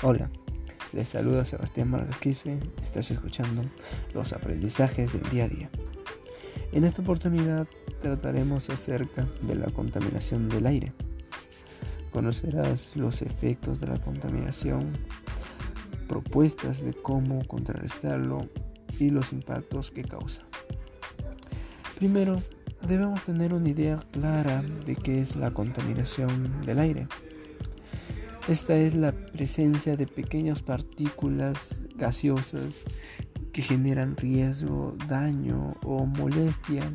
Hola, les saluda Sebastián Marquisbe. Estás escuchando los aprendizajes del día a día. En esta oportunidad trataremos acerca de la contaminación del aire. Conocerás los efectos de la contaminación, propuestas de cómo contrarrestarlo y los impactos que causa. Primero, debemos tener una idea clara de qué es la contaminación del aire. Esta es la presencia de pequeñas partículas gaseosas que generan riesgo, daño o molestia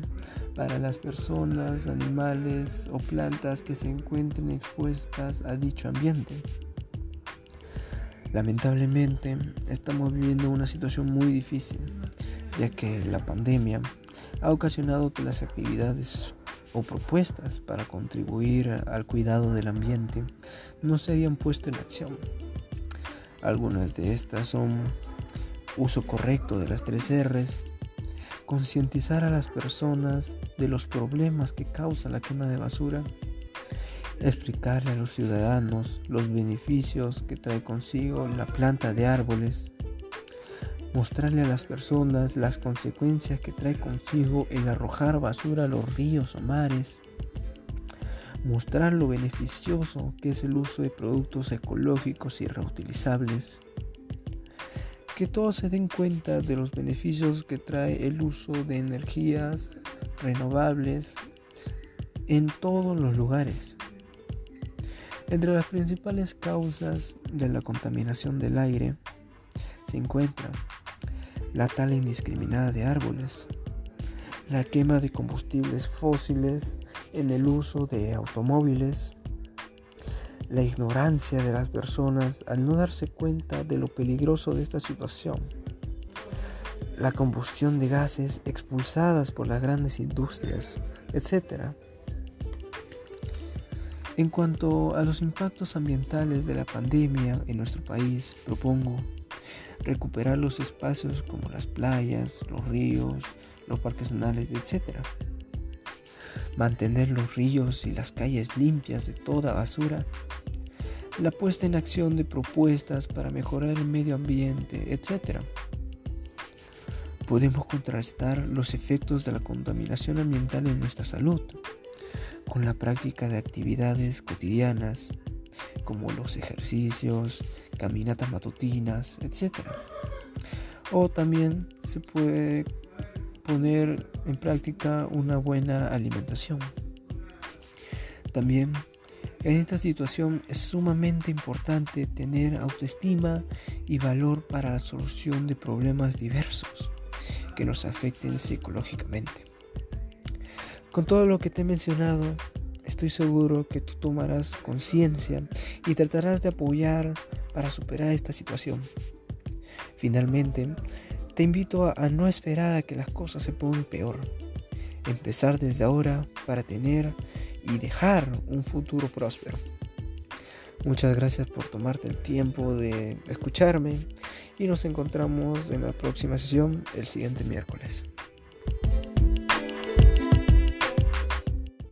para las personas, animales o plantas que se encuentren expuestas a dicho ambiente. Lamentablemente estamos viviendo una situación muy difícil, ya que la pandemia ha ocasionado que las actividades o propuestas para contribuir al cuidado del ambiente no se hayan puesto en acción. Algunas de estas son uso correcto de las tres R's, concientizar a las personas de los problemas que causa la quema de basura, explicarle a los ciudadanos los beneficios que trae consigo la planta de árboles, mostrarle a las personas las consecuencias que trae consigo el arrojar basura a los ríos o mares, mostrar lo beneficioso que es el uso de productos ecológicos y reutilizables, que todos se den cuenta de los beneficios que trae el uso de energías renovables en todos los lugares. Entre las principales causas de la contaminación del aire se encuentran la tala indiscriminada de árboles, la quema de combustibles fósiles en el uso de automóviles, la ignorancia de las personas al no darse cuenta de lo peligroso de esta situación, la combustión de gases expulsadas por las grandes industrias, etc. En cuanto a los impactos ambientales de la pandemia en nuestro país, propongo recuperar los espacios como las playas, los ríos, los parques nacionales, etc. Mantener los ríos y las calles limpias de toda basura. La puesta en acción de propuestas para mejorar el medio ambiente, etc. Podemos contrastar los efectos de la contaminación ambiental en nuestra salud con la práctica de actividades cotidianas como los ejercicios, caminatas matutinas, etc. O también se puede poner en práctica una buena alimentación. También en esta situación es sumamente importante tener autoestima y valor para la solución de problemas diversos que nos afecten psicológicamente. Con todo lo que te he mencionado, Estoy seguro que tú tomarás conciencia y tratarás de apoyar para superar esta situación. Finalmente, te invito a, no esperar a que las cosas se pongan peor. Empezar desde ahora para tener y dejar un futuro próspero. Muchas gracias por tomarte el tiempo de escucharme y nos encontramos en la próxima sesión el siguiente miércoles.